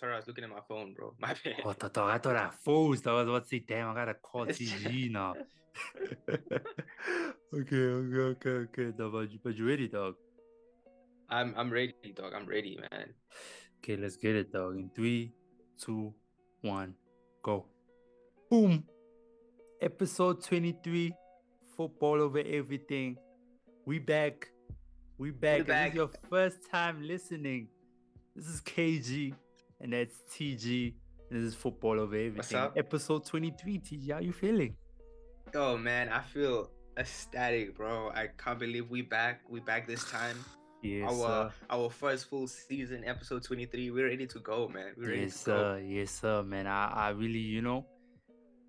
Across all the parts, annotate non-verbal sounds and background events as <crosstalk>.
Sorry, I was looking at my phone, bro. <laughs> My bad. Oh, dog, I thought I froze. I was about to say, damn, I gotta call <laughs> TG now. <laughs> okay, okay, okay, okay. Dog, but, you, but you ready, dog? I'm I'm ready, dog. I'm ready, man. Okay, let's get it, dog. In three, two, one, go. Boom. Episode 23, football over everything. We back. We back. We back. This is your first time listening. This is KG, and that's TG. This is football over everything. up? Episode 23, TG. How you feeling? Oh man, I feel ecstatic, bro. I can't believe we back. We back this time. <sighs> Yes, our sir. our first full season, episode 23. We're ready to go, man. We're ready Yes, to go. sir. Yes, sir, man. I, I really, you know,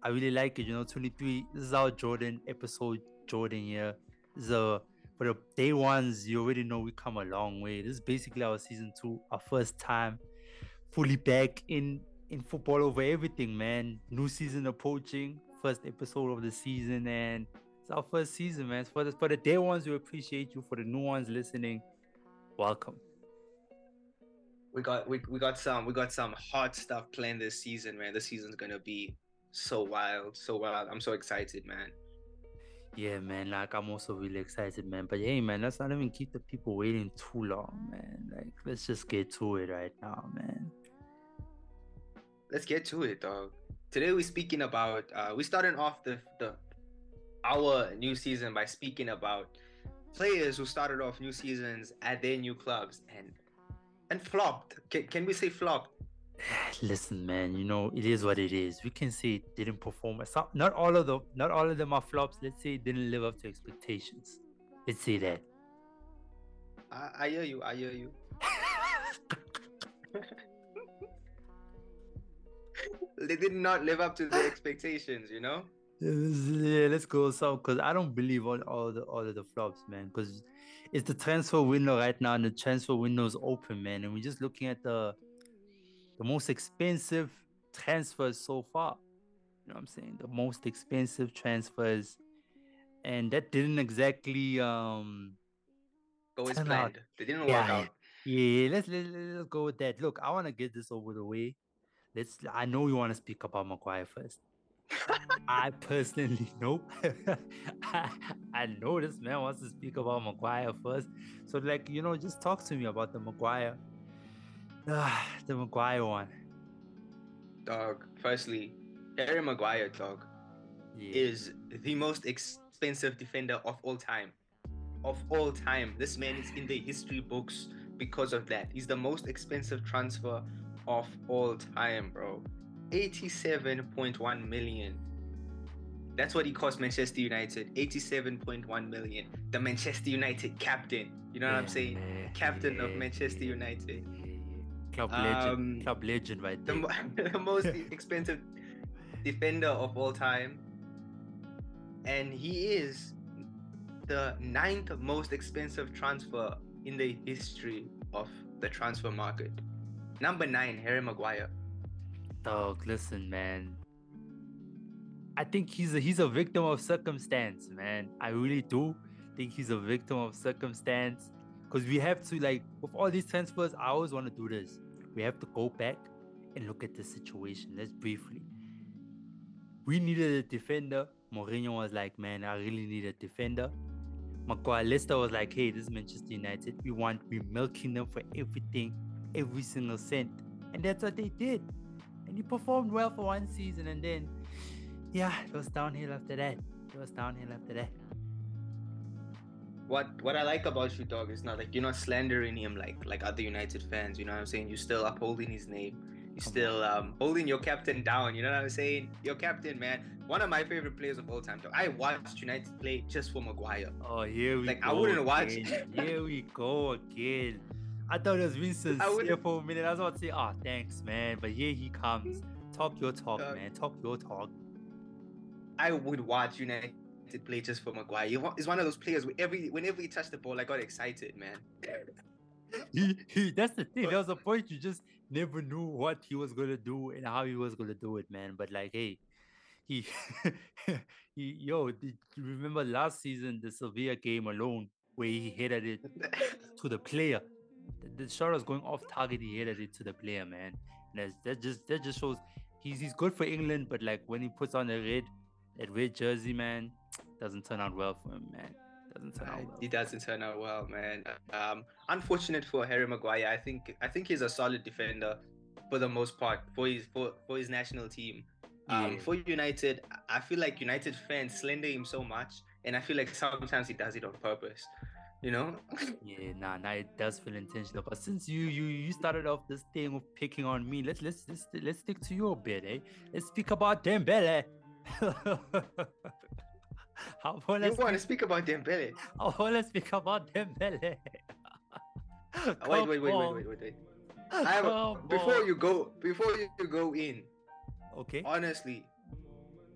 I really like it. You know, 23. This is our Jordan episode, Jordan here. This is a, for the day ones, you already know we come a long way. This is basically our season two, our first time fully back in in football over everything, man. New season approaching, first episode of the season, and it's our first season, man. For the for the day ones, we appreciate you. For the new ones listening, welcome. We got we, we got some we got some hot stuff planned this season, man. This season's gonna be so wild, so wild. I'm so excited, man. Yeah, man. Like I'm also really excited, man. But hey, man, let's not even keep the people waiting too long, man. Like let's just get to it right now, man. Let's get to it, dog. Today we're speaking about uh we starting off the the our new season by speaking about players who started off new seasons at their new clubs and and flopped. Can, can we say flopped? <sighs> Listen, man. You know it is what it is. We can say it didn't perform. Some, not all of them. Not all of them are flops. Let's say it didn't live up to expectations. Let's say that. I, I hear you. I hear you. <laughs> they did not live up to the expectations, you know. <laughs> Yeah, let's go some because I don't believe all, all the all of the flops, man. Because it's the transfer window right now, and the transfer window is open, man. And we're just looking at the the most expensive transfers so far. You know what I'm saying? The most expensive transfers, and that didn't exactly um Go as planned. They didn't Yeah, work out. yeah. Let's let, let- let's go with that. Look, I want to get this over the way. Let's. I know you want to speak about Maguire first. I <laughs> personally <laughs> know. <laughs> I, I know this man wants to speak about Maguire first. So, like, you know, just talk to me about the Maguire. Ah, <sighs> the Maguire one. Dog. Firstly, Harry Maguire, dog, Yeah. is the most expensive defender of all time. Of all time. This man is in the history books because of that. He's the most expensive transfer of all time, bro. 87.1 million. That's what he cost Manchester United. 87.1 million. The Manchester United captain. You know what I'm saying? man. Captain of Manchester yeah, United. yeah, yeah. Club legend. Um, Club legend right there. mo- <laughs> the most <laughs> expensive defender of all time. And he is the ninth most expensive transfer in the history of the transfer market. Number nine, Harry Maguire. Dog, listen, man. I think he's a he's a victim of circumstance, man. I really do think he's a victim of circumstance. Because we have to like with all these transfers, I always want to do this. We have to go back and look at the situation. Let's briefly. We needed a defender. Mourinho was like, man, I really need a defender. Maguire Leicester was like, hey, this is Manchester United. We want we milking them for everything, every single cent. And that's what they did. And he performed well for one season and then yeah, it was downhill after that. It was downhill after that. What what I like about you, dog, is not like you're not slandering him like like other United fans. You know what I'm saying? You're still upholding his name. You're still um, holding your captain down. You know what I'm saying? Your captain, man, one of my favorite players of all time. Dog. I watched United play just for Maguire. Oh, here we Like, go. I wouldn't watch- here we go again. I thought it was Vincent I for a minute. I was about to say, oh, thanks, man. But here he comes. Talk your talk, Dog. man. Talk your talk. I would watch United play just for Maguire. He's one of those players where every whenever he touched the ball, I got excited, man. <laughs> He, he, that's the thing. There was a point you just never knew what he was gonna do and how he was gonna do it, man. But like, hey, he, <laughs> he, yo, did you remember last season the Sevilla game alone where he headed it <laughs> to the player? The, the shot was going off target. He headed it to the player, man. That's, that just that just shows he's he's good for England, but like when he puts on the red that red jersey, man, <tsk> doesn't turn out well for him, man. Doesn't turn out well. He doesn't turn out well, man. Um, unfortunate for Harry Maguire. I think I think he's a solid defender for the most part for his for, for his national team. Um, Yeah. For United, I feel like United fans slander him so much, and I feel like sometimes he does it on purpose. You know? Yeah, nah, nah, it does feel intentional. But since you you you started off this thing of picking on me, let's let's let's let's stick to your bit, eh? Let's speak about Dembele. <laughs> How about you let's want to speak, speak about Dembele? how about let's speak about Dembele? <laughs> Wait, wait, wait, wait, wait, wait, wait. I have Come before on. you go before you go in. Okay. Honestly,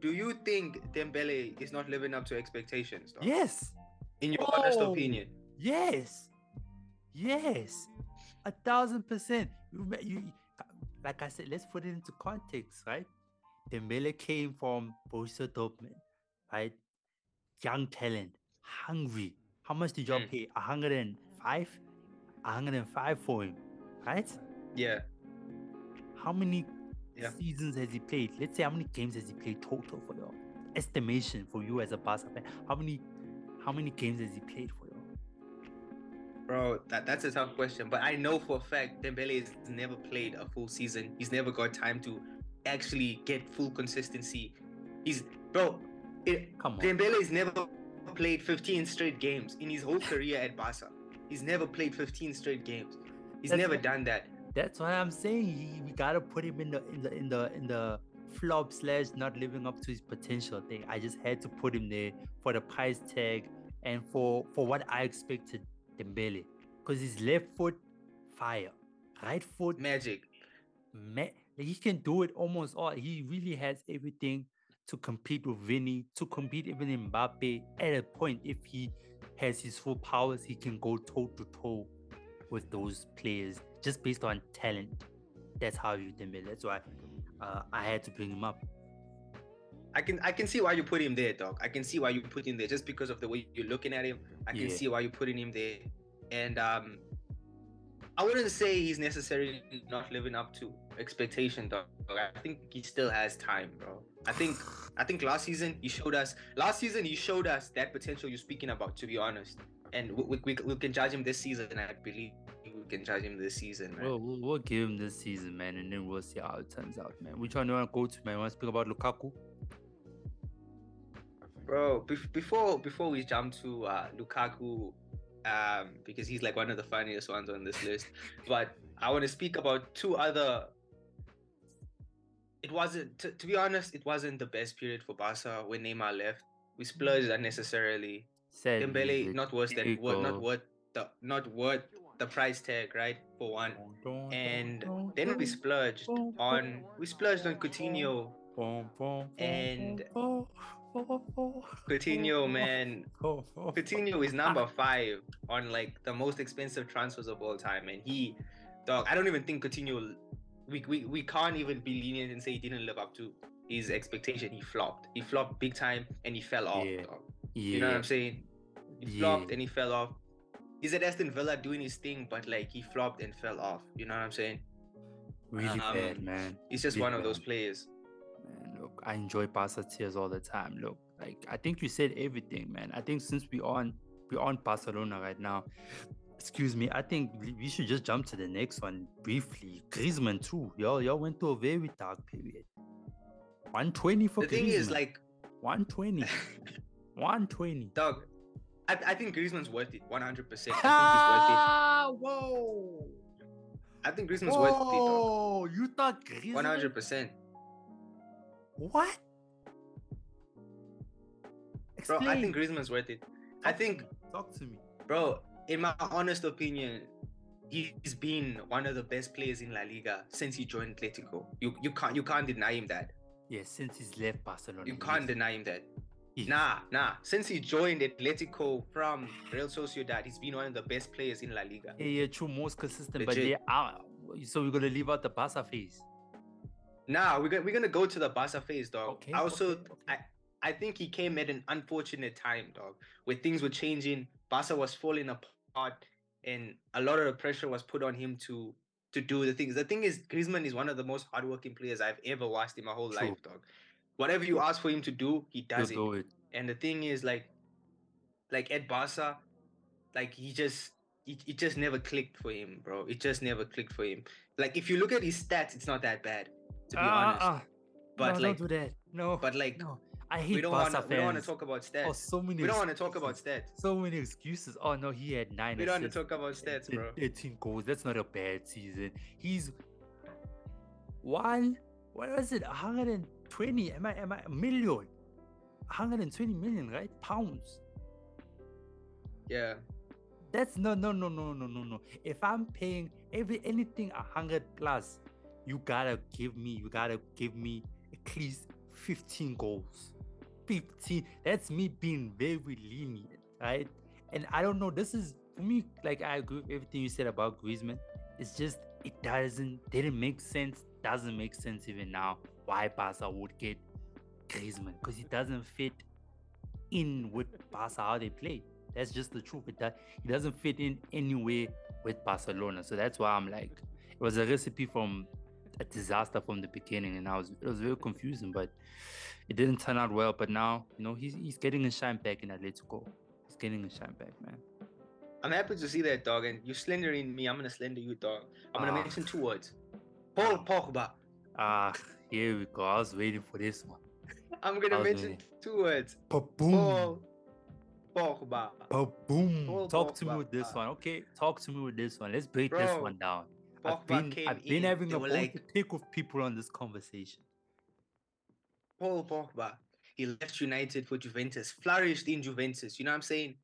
do you think Dembele is not living up to expectations? Dog? Yes. In your honest Oh. opinion. Yes. Yes. A thousand percent. You, you, like I said, let's put it into context, right? Dembele came from Borussia Dortmund, right? Young talent, hungry. How much did y'all Mm. pay? 105? 105 for him, right? Yeah. How many Yeah. seasons has he played? Let's say how many games has he played total for y'all? Estimation for you as a Barca fan. How many how many games has he played for? Bro, that, that's a tough question. But I know for a fact Dembele has never played a full season. He's never got time to actually get full consistency. He's bro, it, Come on. Dembele has never played 15 straight games in his whole career at Barca. He's never played 15 straight games. He's That's never done that. That's why I'm saying he, we gotta put him in the in the in the in the flop slash not living up to his potential thing. I just had to put him there for the price tag and for for what I expected Dembele, because his left foot fire, right foot Magic. man, like, he can do it almost all. He really has everything to compete with Vinny, to compete even Mbappe. At a point, if he has his full powers, he can go toe to toe with those players just based on talent. That's how you Dembele. That's why uh, I had to bring him up. I can I can see why you put him there, dog. I can see why you put him there just because of the way you're looking at him. I can Yeah. see why you're putting him there. And um I wouldn't say he's necessarily not living up to expectation, dog. I think he still has time, bro. I think I think last season he showed us last season he showed us that potential you're speaking about, to be honest. And we, we, we, can judge him this season, I believe we can judge him this season, man. We'll, we'll, we'll give him this season, man, and then we'll see how it turns out, man. Which one do you want to go to, man? You Want to speak about Lukaku? Bro bef- before before we jump to uh lukaku um because he's like one of the funniest ones on this list <laughs> but i want to speak about two other it wasn't to, to be honest it wasn't the best period for barca when neymar left. We splurged unnecessarily. Said Dembele not worse than what not worth the not worth the price tag right for one. And then we splurged on we splurged on Coutinho. And Coutinho <laughs> man Coutinho is number five on like the most expensive transfers of all time, and he, dog, I don't even think Coutinho. We, we, we can't even be lenient and say he didn't live up to his expectation. He flopped. He flopped big time, and he fell off. Yeah. dog. Yeah. You know what I'm saying? He flopped Yeah. and he fell off. He's at Aston Villa doing his thing, but like he flopped and fell off. You know what I'm saying? Really bad, Um, man. He's just Really one of those players. I enjoy Barca tears all the time. Look, like I think you said everything, man. I think since we on we on Barcelona right now, excuse me, I think we should just jump to the next one briefly. Griezmann too. Y'all, y'all went through a very dark period. 120 for The thing is, like, 120. <laughs> 120. dog, I, I think Griezmann's worth it. 100%. I think he's worth it. Ah, whoa. I think Griezmann's worth it. Whoa, you thought Griezmann? One hundred percent, What? bro. I think Explain. Griezmann's worth it. I Talk to think, me, talk to me. bro. In my honest opinion, he's been one of the best players in La Liga since he joined Atletico. You you can't you can't deny him that. Yeah, since he's left Barcelona. You can't deny him that. Yes. Nah, nah. Since he joined Atletico from Real Sociedad, he's been one of the best players in La Liga. Yeah, yeah, true, most consistent. But Legit. yeah, ah, so we're gonna leave out the Barca phase. Nah, we're gonna we're gonna go to the Barca phase, dog. Okay, I also okay, okay. I I think he came at an unfortunate time, dog, where things were changing. Barca was falling apart, and a lot of the pressure was put on him to to do the things. The thing is, Griezmann is one of the most hardworking players I've ever watched in my whole True. life, dog. Whatever you ask for him to do, he does it. do it. And the thing is, like, like at Barca, like he just it, it just never clicked for him, bro. It just never clicked for him. Like if you look at his stats, it's not that bad, to be Ah, honest. ah, but no, like, don't do that. No, but like, no. I hate we don't want to we don't want to talk about stats. Oh, so many. we don't want to talk about excuses. stats. So many excuses. Oh no, he had nine. We don't want to talk about stats, bro. 13 goals. That's not a bad season. He's one. What was it? 120? Am I? Am I a million? 120 million, right? Pounds. Yeah, That's no, no, no, no, no, no, no. If I'm paying every anything a hundred plus, you gotta give me, you gotta give me at least 15 goals. 15. That's me being very lenient, right? And I don't know. This is for me. Like I agree with everything you said about Griezmann. It's just it doesn't didn't make sense. Doesn't make sense even now. Why Barca would get Griezmann because he doesn't fit in with Barca how they play. That's just the truth. It, do- he doesn't fit in anywhere with Barcelona. So that's why I'm like, it was a recipe from a disaster from the beginning, and I was it was very confusing, but it didn't turn out well. But now, you know, he's he's getting his shine back in Atletico. He's getting his shine back, man. I'm happy to see that, dog. And you slandering me, I'm gonna slender you, dog. I'm gonna Ah. mention two words. <sighs> Paul Pogba. Ah, here we go. I was waiting for this one. I'm gonna mention it? two words. Boom. Paul Pogba. Boom. Paul Talk to me with this one. Okay, talk to me with this one. Let's break this one down. I've Pogba been, came I've been in, having a like- pick with people on this conversation. Paul Pogba. He left United for Juventus, flourished in Juventus. You know what I'm saying?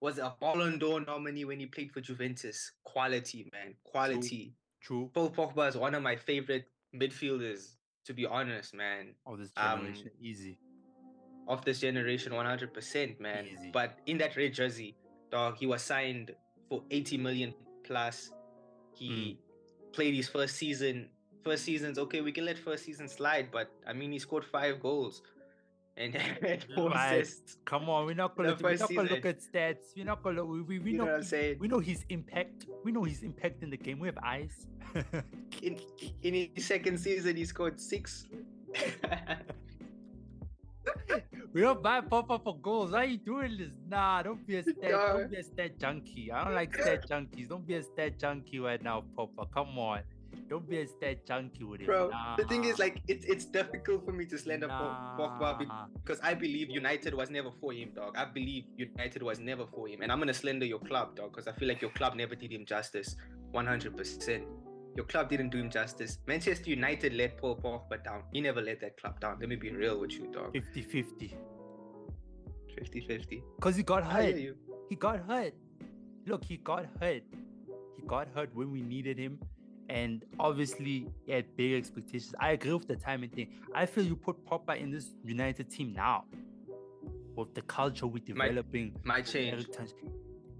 Was a Ballon d'Or nominee when he played for Juventus. Quality, man. Quality. True. Paul Pogba is one of my favorite midfielders, to be honest, man. Of this Um, generation, easy. Of this generation, 100%, man. Easy. But in that red jersey, dog, he was signed for 80 million plus. He Mm. Played his first season. First season's okay, we can let first season slide, but I mean, he scored five goals and <laughs> Right. assists. Come on, we're not gonna we're not gonna look at stats. We're not gonna we, we, we You know know what I'm saying? we know his impact. We know his impact in the game. We have eyes. <laughs> In, in his second season, he scored six. <laughs> we don't buy Papa for goals. Why are you doing this? Nah, don't be a stat. Don't be a stat junkie. I don't like stat junkies. Don't be a stat junkie right now, Papa. Come on. Don't be a stat junkie with it. Bro, the thing is, like, it's it's difficult for me to slander Po- Pogba because I believe United was never for him, dog. I believe United was never for him, and I'm gonna slander your club, dog, because I feel like your club never did him justice, 100%. Your club didn't do him justice. Manchester United let Paul Pogba down. He never let that club down. Let me be real with you, dog. 50 50. 50-50. Because he got hurt. you. He got hurt. Look, he got hurt. He got hurt when we needed him. And obviously, he had big expectations. I agree with the timing thing. I feel you put Pogba in this United team now. With the culture we're developing, my change. Eric Ten-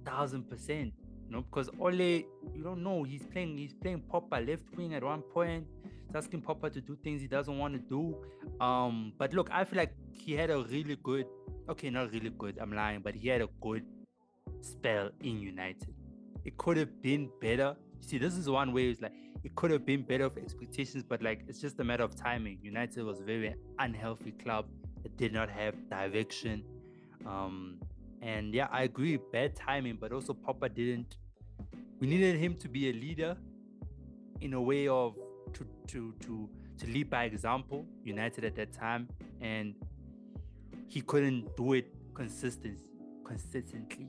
thousand percent. Know, because Ole, you don't know, he's playing, he's playing Pogba left wing at one point. He's asking Pogba to do things he doesn't want to do. Um, but look, I feel like he had a really good, okay, not really good, I'm lying, but he had a good spell in United. It could have been better. See, this is one way it's like it could have been better of expectations, but like it's just a matter of timing. United was a very unhealthy club. It did not have direction. Um, and yeah, I agree, bad timing, but also Papa didn't. We needed him to be a leader in a way of to to to to lead by example. United at that time, and he couldn't do it consistent consistently.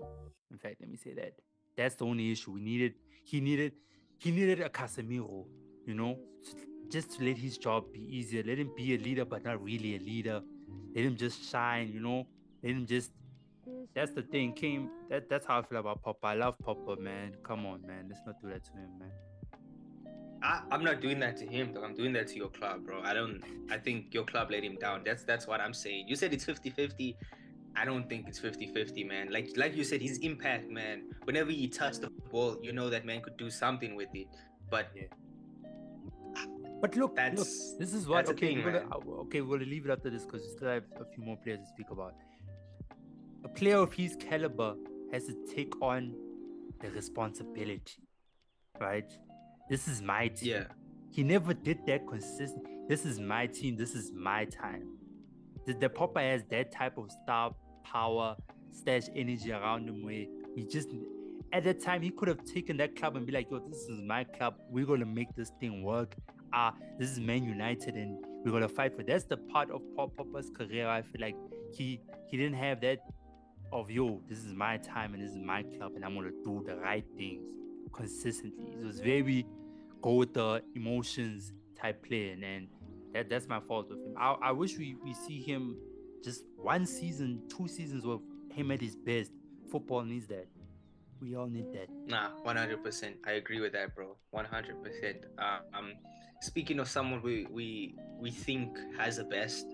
In fact, let me say that. That's the only issue. We needed he needed he needed a Casemiro, you know, just to let his job be easier. Let him be a leader, but not really a leader. Let him just shine, you know. Let him just. That's the thing. Came that that's how I feel about Papa. I love Papa, man. Come on, man. Let's not do that to him, man. I, I'm not doing that to him, dog. I'm doing that to your club, bro. I don't I think your club let him down. That's that's what I'm saying. You said it's 50-50. I don't think it's 50-50, man. Like like you said, his impact, man. Whenever he touched the ball, you know that man could do something with it. But But look, look, That's- this is what okay. thing, we're gonna, uh, okay, gonna leave it after this because we still have a few more players to speak about. A player of his caliber has to take on the responsibility, right? This is my team. Yeah. He never did that consistent. This is my team. This is my time. The, the Pogba has that type of star power, stash energy around him where he just at that time he could have taken that club and be like, yo, this is my club. We're gonna make this thing work. Ah, this is Man United and we're gonna fight for that's the part of Paul Pogba's career. I feel like he he didn't have that of yo, this is my time and this is my club and I'm gonna do the right things consistently. It was very go with the emotions type player, and that that's my fault with him. I, I wish we, we see him just one season, two seasons with him at his best. Football needs that. We all need that. Nah, one hundred percent. I agree with that, bro. One hundred percent. Uh, um, speaking of someone we we we think has the best.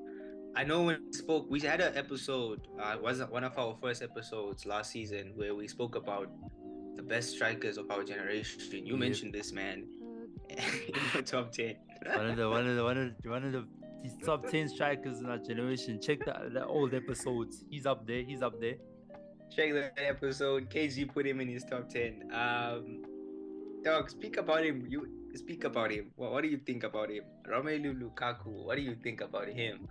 I know when we spoke, we had an episode. Uh, wasn't one of our first episodes last season where we spoke about the best strikers of our generation. You yep. mentioned this man <laughs> in your top ten. one of the one of the one of the, one of the <laughs> top ten strikers in our generation. Check the, the old episodes. He's up there. He's up there. Check that episode. KG put him in his top ten. Um, dog, speak about him. You speak about him. What, what do you think about him? Romelu Lukaku. What do you think about him?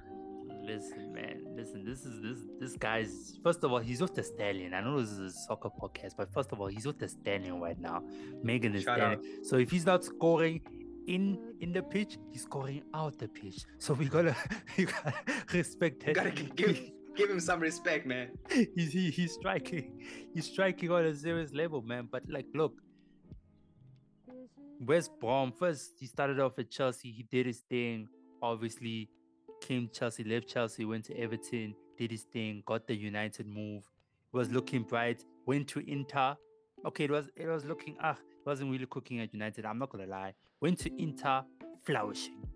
Listen, man, listen. This is this this guy's. First of all, he's with the stallion. I know this is a soccer podcast, but first of all, he's with the stallion right now. Megan is stallion. So if he's not scoring in in the pitch, he's scoring out the pitch. So we gotta <laughs> you gotta respect that. You gotta give give him some respect, man. <laughs> he's he, he's striking, <laughs> he's striking on a serious level, man. But like, look. West Brom first he started off at Chelsea he did his thing obviously came Chelsea, left Chelsea, went to Everton, did his thing, got the United move, was looking bright, went to Inter. Okay, it was it was looking ah, it wasn't really cooking at United. I'm not gonna lie. Went to Inter, flourishing,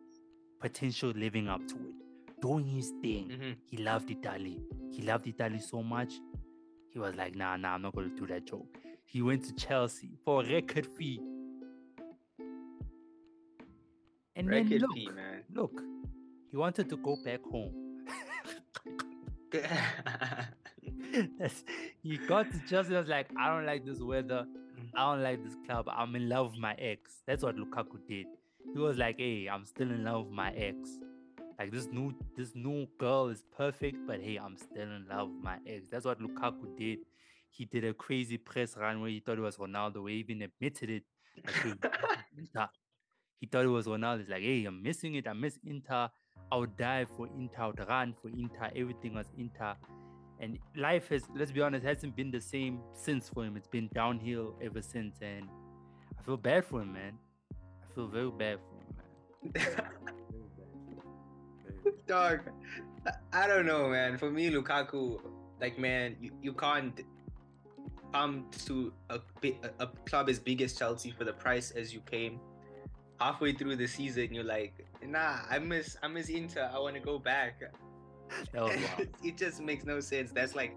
potential living up to it, doing his thing. Mm-hmm. He loved Italy. He loved Italy so much. He was like, nah, nah, I'm not gonna do that joke. He went to Chelsea for a record fee. And record then look, fee, man. look, he wanted to go back home. <laughs> he got to Chelsea. Was like, I don't like this weather. Mm. I don't like this club. I'm in love with my ex. That's what Lukaku did. He was like, hey, I'm still in love with my ex. Like this new this new girl is perfect, but hey, I'm still in love with my ex. That's what Lukaku did. He did a crazy press run where he thought it was Ronaldo. He even admitted it. Like, he <laughs> thought it was Ronaldo. He's like, hey, I'm missing it. I miss Inter. I would die for Inter, I would run for Inter, everything was Inter. And life has, let's be honest, hasn't been the same since for him. It's been downhill ever since. And I feel bad for him, man. I feel very bad for him, man. <laughs> Dog, I don't know, man. For me, Lukaku, like, man, you, you can't come to a, a club as big as Chelsea for the price as you came halfway through the season, you're like, nah, I miss I miss Inter. I want to go back. <laughs> it just makes no sense. That's like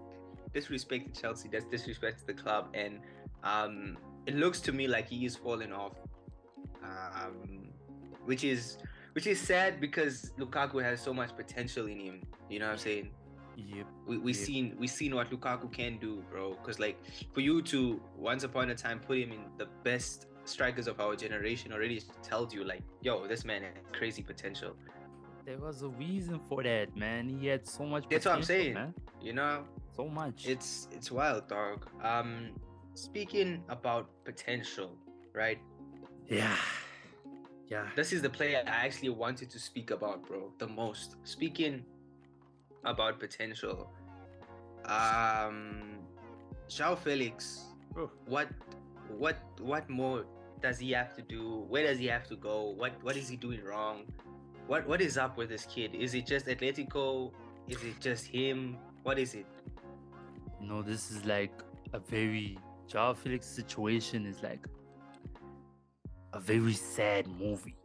disrespect to Chelsea. That's disrespect to the club, and um, it looks to me like he is falling off, um, which is which is sad because Lukaku has so much potential in him. You know what I'm saying? Yep. We we yep. seen we seen what Lukaku can do, bro. Because like for you to once upon a time put him in the best strikers of our generation already tells you like, yo, this man has crazy potential. There was a reason for that, man. He had so much. That's what I'm saying. Man. You know, so much. It's it's wild, dog. Um, speaking about potential, right? Yeah. Yeah. This is the player I actually wanted to speak about, bro, the most. Speaking about potential, um, João Felix. Oh. What what what more does he have to do? Where does he have to go? What what is he doing wrong? What what is up with this kid? Is it just Atletico? Is it just him? What is it? No, this is like a very Joao Felix situation is like a very sad movie.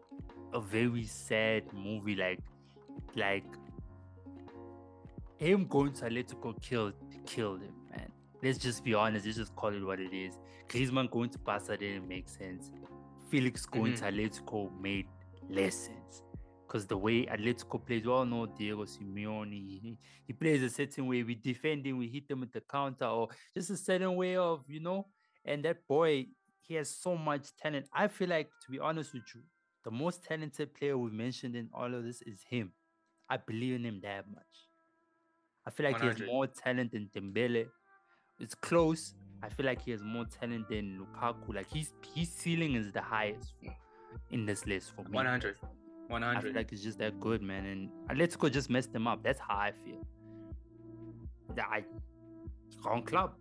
A very sad movie, like like him going to Atletico killed killed him. Let's just be honest, let's just call it what it is. Griezmann going to Barca didn't make sense. Felix going mm-hmm. to Atletico made less sense. Because the way Atletico plays, we all know Diego Simeone. He, he plays a certain way. We defend him, we hit them with the counter, or just a certain way of, you know. And that boy, he has so much talent. I feel like, to be honest with you, the most talented player we've mentioned in all of this is him. I believe in him that much. I feel like 100. he has more talent than Dembele. It's close. I feel like he has more talent than Lukaku. Like his his ceiling is the highest in this list for me. 100. 100. I feel like it's just that good, man. And Atletico just messed them up. That's how I feel. That I wrong club.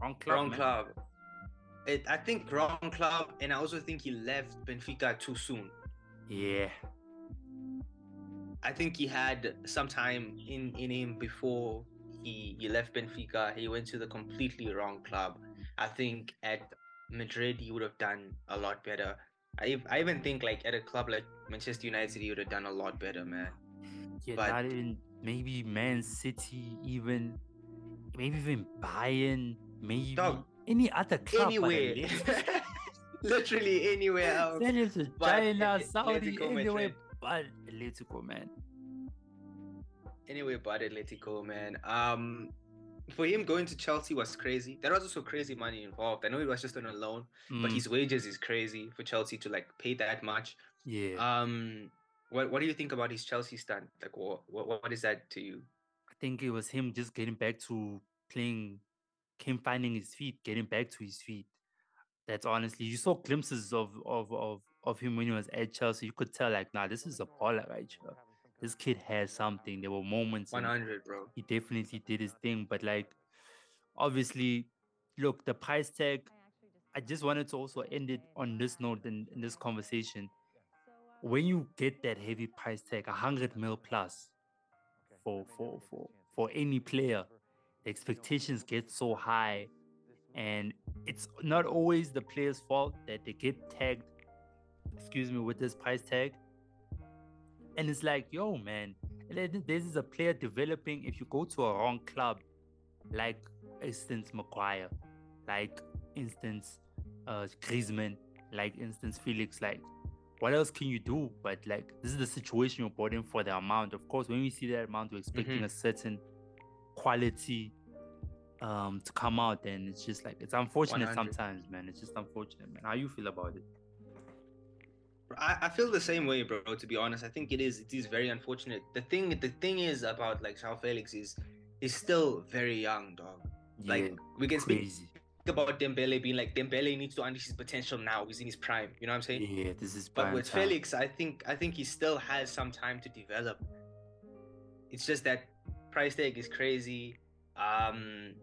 Wrong club. Wrong man. club. It, I think wrong club, and I also think he left Benfica too soon. Yeah. I think he had some time in, in him before he, he left Benfica. He went to the completely wrong club. I think at Madrid he would have done a lot better. I, I even think like at a club like Manchester United he would have done a lot better, man. Yeah, but, not even maybe Man City, even maybe even Bayern, maybe dog, any other club. Anywhere. <laughs> Literally anywhere <laughs> else. Send him to China, Saudi, anywhere but Atletico, man. Anyway, but Atletico, man. Um, for him going to Chelsea was crazy. There was also crazy money involved. I know it was just on a loan, mm. but his wages is crazy for Chelsea to like pay that much. Yeah. Um, what what do you think about his Chelsea stand? Like, what what what is that to you? I think it was him just getting back to playing, him finding his feet, getting back to his feet. That's honestly, you saw glimpses of of of of him when he was at Chelsea. You could tell, like, nah, this is a baller right here this kid has something. There were moments. 100, bro. He definitely did his thing, but like, obviously, look, the price tag. I just wanted to also end it on this note in, in this conversation. When you get that heavy price tag, a hundred mil plus, for for for for any player, the expectations get so high, and it's not always the player's fault that they get tagged. Excuse me, with this price tag and it's like, yo, man, this is a player developing. If you go to a wrong club, like instance Maguire, like instance uh Griezmann, like instance Felix, like what else can you do? But like this is the situation you're brought in for the amount. Of course, when we see that amount, we're expecting mm-hmm. a certain quality um to come out, and it's just like it's unfortunate 100. sometimes, man. It's just unfortunate, man. How you feel about it? I, I feel the same way, bro. To be honest, I think it is. It is very unfortunate. The thing, the thing is about like João Felix is, is still very young, dog. Yeah, like we can crazy. speak about Dembele being like Dembele needs to unleash his potential now. He's in his prime. You know what I'm saying? Yeah, this is. But with time. Felix, I think I think he still has some time to develop. It's just that price tag is crazy. Um,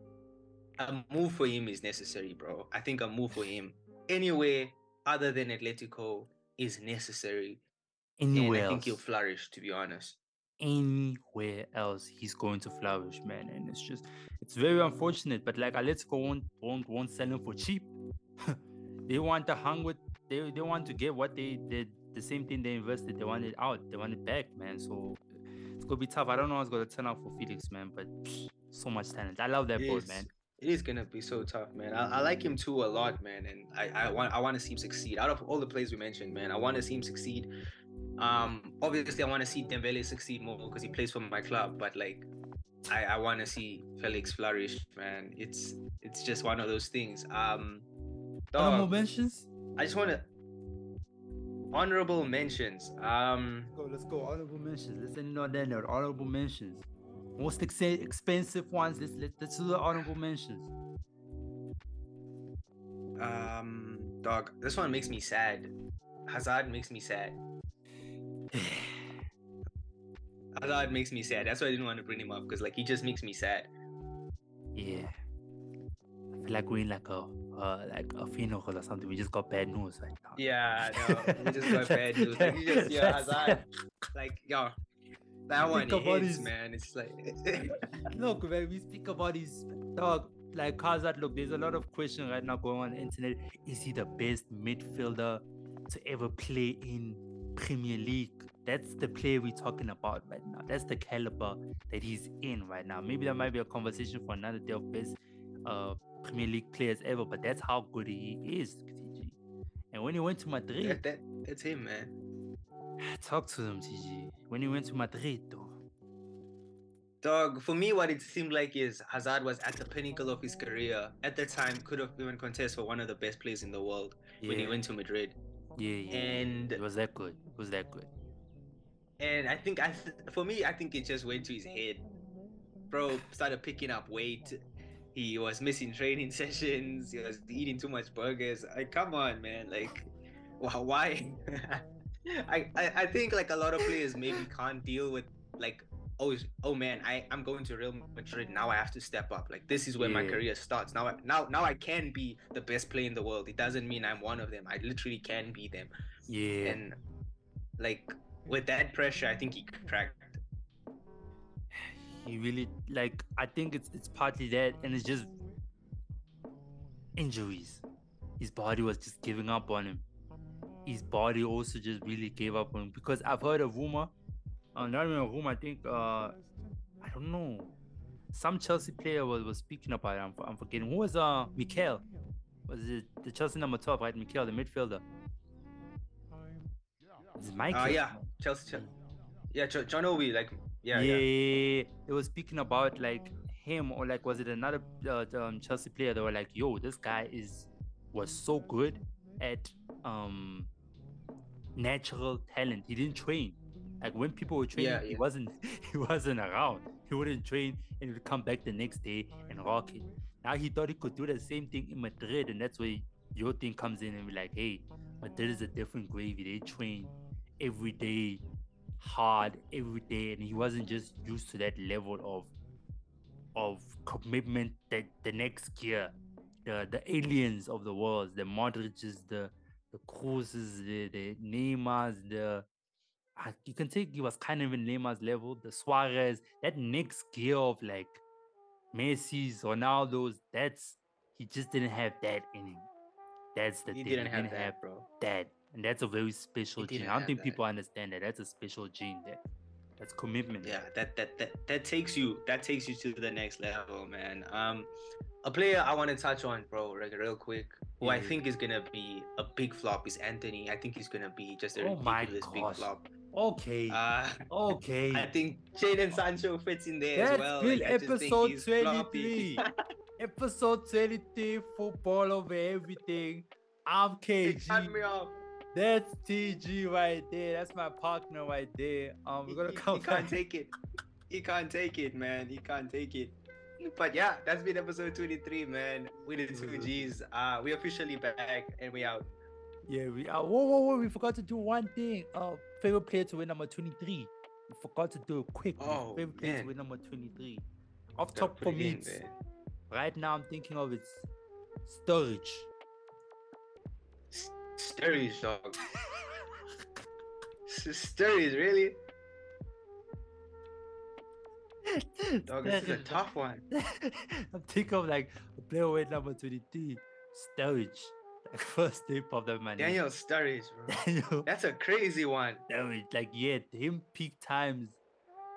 a move for him is necessary, bro. I think a move for him <sighs> anywhere other than Atletico is necessary. Anywhere and I think he'll flourish, to be honest. Anywhere else, he's going to flourish, man. And it's just, it's very unfortunate. But like, let's go on, won't won't sell him for cheap. <laughs> they want to hang with, they they want to get what they did, the same thing they invested. They want it out, they want it back, man. So it's gonna be tough. I don't know how it's gonna turn out for Felix, man. But so much talent. I love that boy, man it is gonna be so tough, man. I, I, like him too a lot, man, and I, I want I want to see him succeed. Out of all the players we mentioned, man, I want to see him succeed. Um, obviously, I want to see Dembele succeed more because he plays for my club. But like, I, I want to see Felix flourish, man. It's it's just one of those things. Um, dog, honorable mentions. I just want to honorable mentions. Um, let's go. Let's go. Honorable mentions. Let's end on that note. Honorable mentions most ex- expensive ones. Let's, let's, let's do the honorable mentions. Um, dog, this one makes me sad. Hazard makes me sad. <sighs> Hazard makes me sad. That's why I didn't want to bring him up because like he just makes me sad. Yeah, I feel like we're in like a uh, like a funeral or something. We just got bad news right now. Yeah, no, we just <laughs> got bad news. Like, you just yeah, Hazard, like yo, that one about hits, his, man. It's like <laughs> look, when we speak about his dog, like Hazard, look, there's a lot of question right now going on, the internet. Is he the best midfielder to ever play in Premier League? That's the player we're talking about right now. That's the caliber that he's in right now. Maybe that might be a conversation for another day of best uh, Premier League players ever, but that's how good he is, TG. And when he went to Madrid, that, that, that's him, man. Talk to them, TG. When you went to Madrid, though. Dog, for me, what it seemed like is Hazard was at the pinnacle of his career. At the time, could have even contest for one of the best players in the world when he went to Madrid. Yeah, yeah. And it was that good. It was that good. and I think I th- for me, I think it just went to his head. Bro started picking up weight. He was missing <laughs> training sessions. He was eating too much burgers. Like, come on, man. Like, why? <laughs> I, I I think like a lot of players maybe can't deal with like oh oh man I I'm going to Real Madrid now I have to step up. Like this is where my career starts. Now I, now now I can be the best player in the world. It doesn't mean I'm one of them. I literally can be them. Yeah. and like with that pressure I think he cracked. He really like I think it's it's partly that and it's just injuries. His body was just giving up on him. His body also just really gave up on him because I've heard a rumor, uh, not even a rumor, I think uh I don't know. Some Chelsea player was, was speaking about it. I'm, I'm forgetting. Who was uh Mikel? Was it the Chelsea number 12, right? Mikel, the midfielder. Is it Michael? uh yeah Chelsea, Chelsea. yeah Jo- John Obi like yeah yeah, yeah, they were speaking about like him or like was it another uh, the, um, Chelsea player? They were like, "Yo, this guy is was so good at um natural talent. He didn't train. Like when people were training, Yeah, he wasn't <laughs> he wasn't around. He wouldn't train and he would come back the next day and rock it. Now he thought he could do the same thing in Madrid, and that's where your thing comes in and be like, "Hey, Madrid is a different gravy. They train every day." hard every day and he wasn't just used to that level of of commitment that the next gear the the aliens of the world the Modric's the the Cruises the the Neymars the uh, you can take he was kind of in Neymar's level the Suarez that next gear of like Messi's Ronaldo's that's he just didn't have that in him that's the he thing didn't have that bro that and that's a very special He gene. I don't think that. people understand that. That's a special gene there. That's commitment. yeah that that that that takes you that takes you to the next level man um a player i want to touch on bro like real quick who i think is gonna be a big flop is antony i think he's gonna be just a Oh ridiculous big flop Okay. uh okay. <laughs> i think jadon sancho fits in there as well like, episode 23. <laughs> Episode 23, football over everything. I'm Hey, cut me KG. That's TG right there. That's my partner right there. Um, we're gonna he- come he can't take it he can't take it man he can't take it but yeah that's been episode 23 man we did two g's uh we officially back and we out Yeah, we are. Whoa, whoa, whoa! We forgot to do one thing. Uh, favorite player to win number twenty-three. We forgot to do it quick. Oh, favorite player to win number twenty-three. Off top for me, in it's- there. right now I'm thinking of it's Sturridge. Sturridge, dog. S- Sturridge, really? Dog, this is a tough one. <laughs> I'm thinking of like a player with number twenty-three, Sturridge. Like <laughs> first name of in my. Daniel Sturridge, bro. Daniel That's a crazy one. Sturridge. Like yeah, him peak times.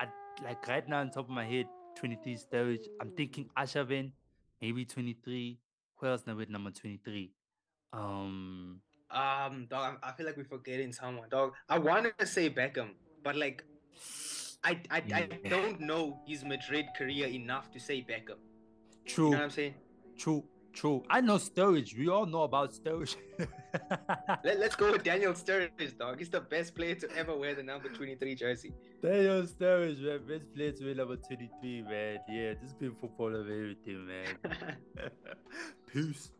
At like right now on top of my head, twenty-three Sturridge. I'm thinking Arshavin, maybe twenty-three. Who else now with number twenty-three? Um. Um, dog, I feel like we're forgetting someone, dog. I wanted to say Beckham, but like, I I, I don't know his Madrid career enough to say Beckham. True. You know what I'm saying? True. True. I know Sturridge. We all know about Sturridge. <laughs> Let, let's go with Daniel Sturridge, dog. He's the best player to ever wear the number 23 jersey. Daniel Sturridge, man. Best player to win number 23, man. Yeah, this been football of everything, man. <laughs> <laughs> Peace.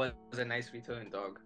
That was a nice return, dog.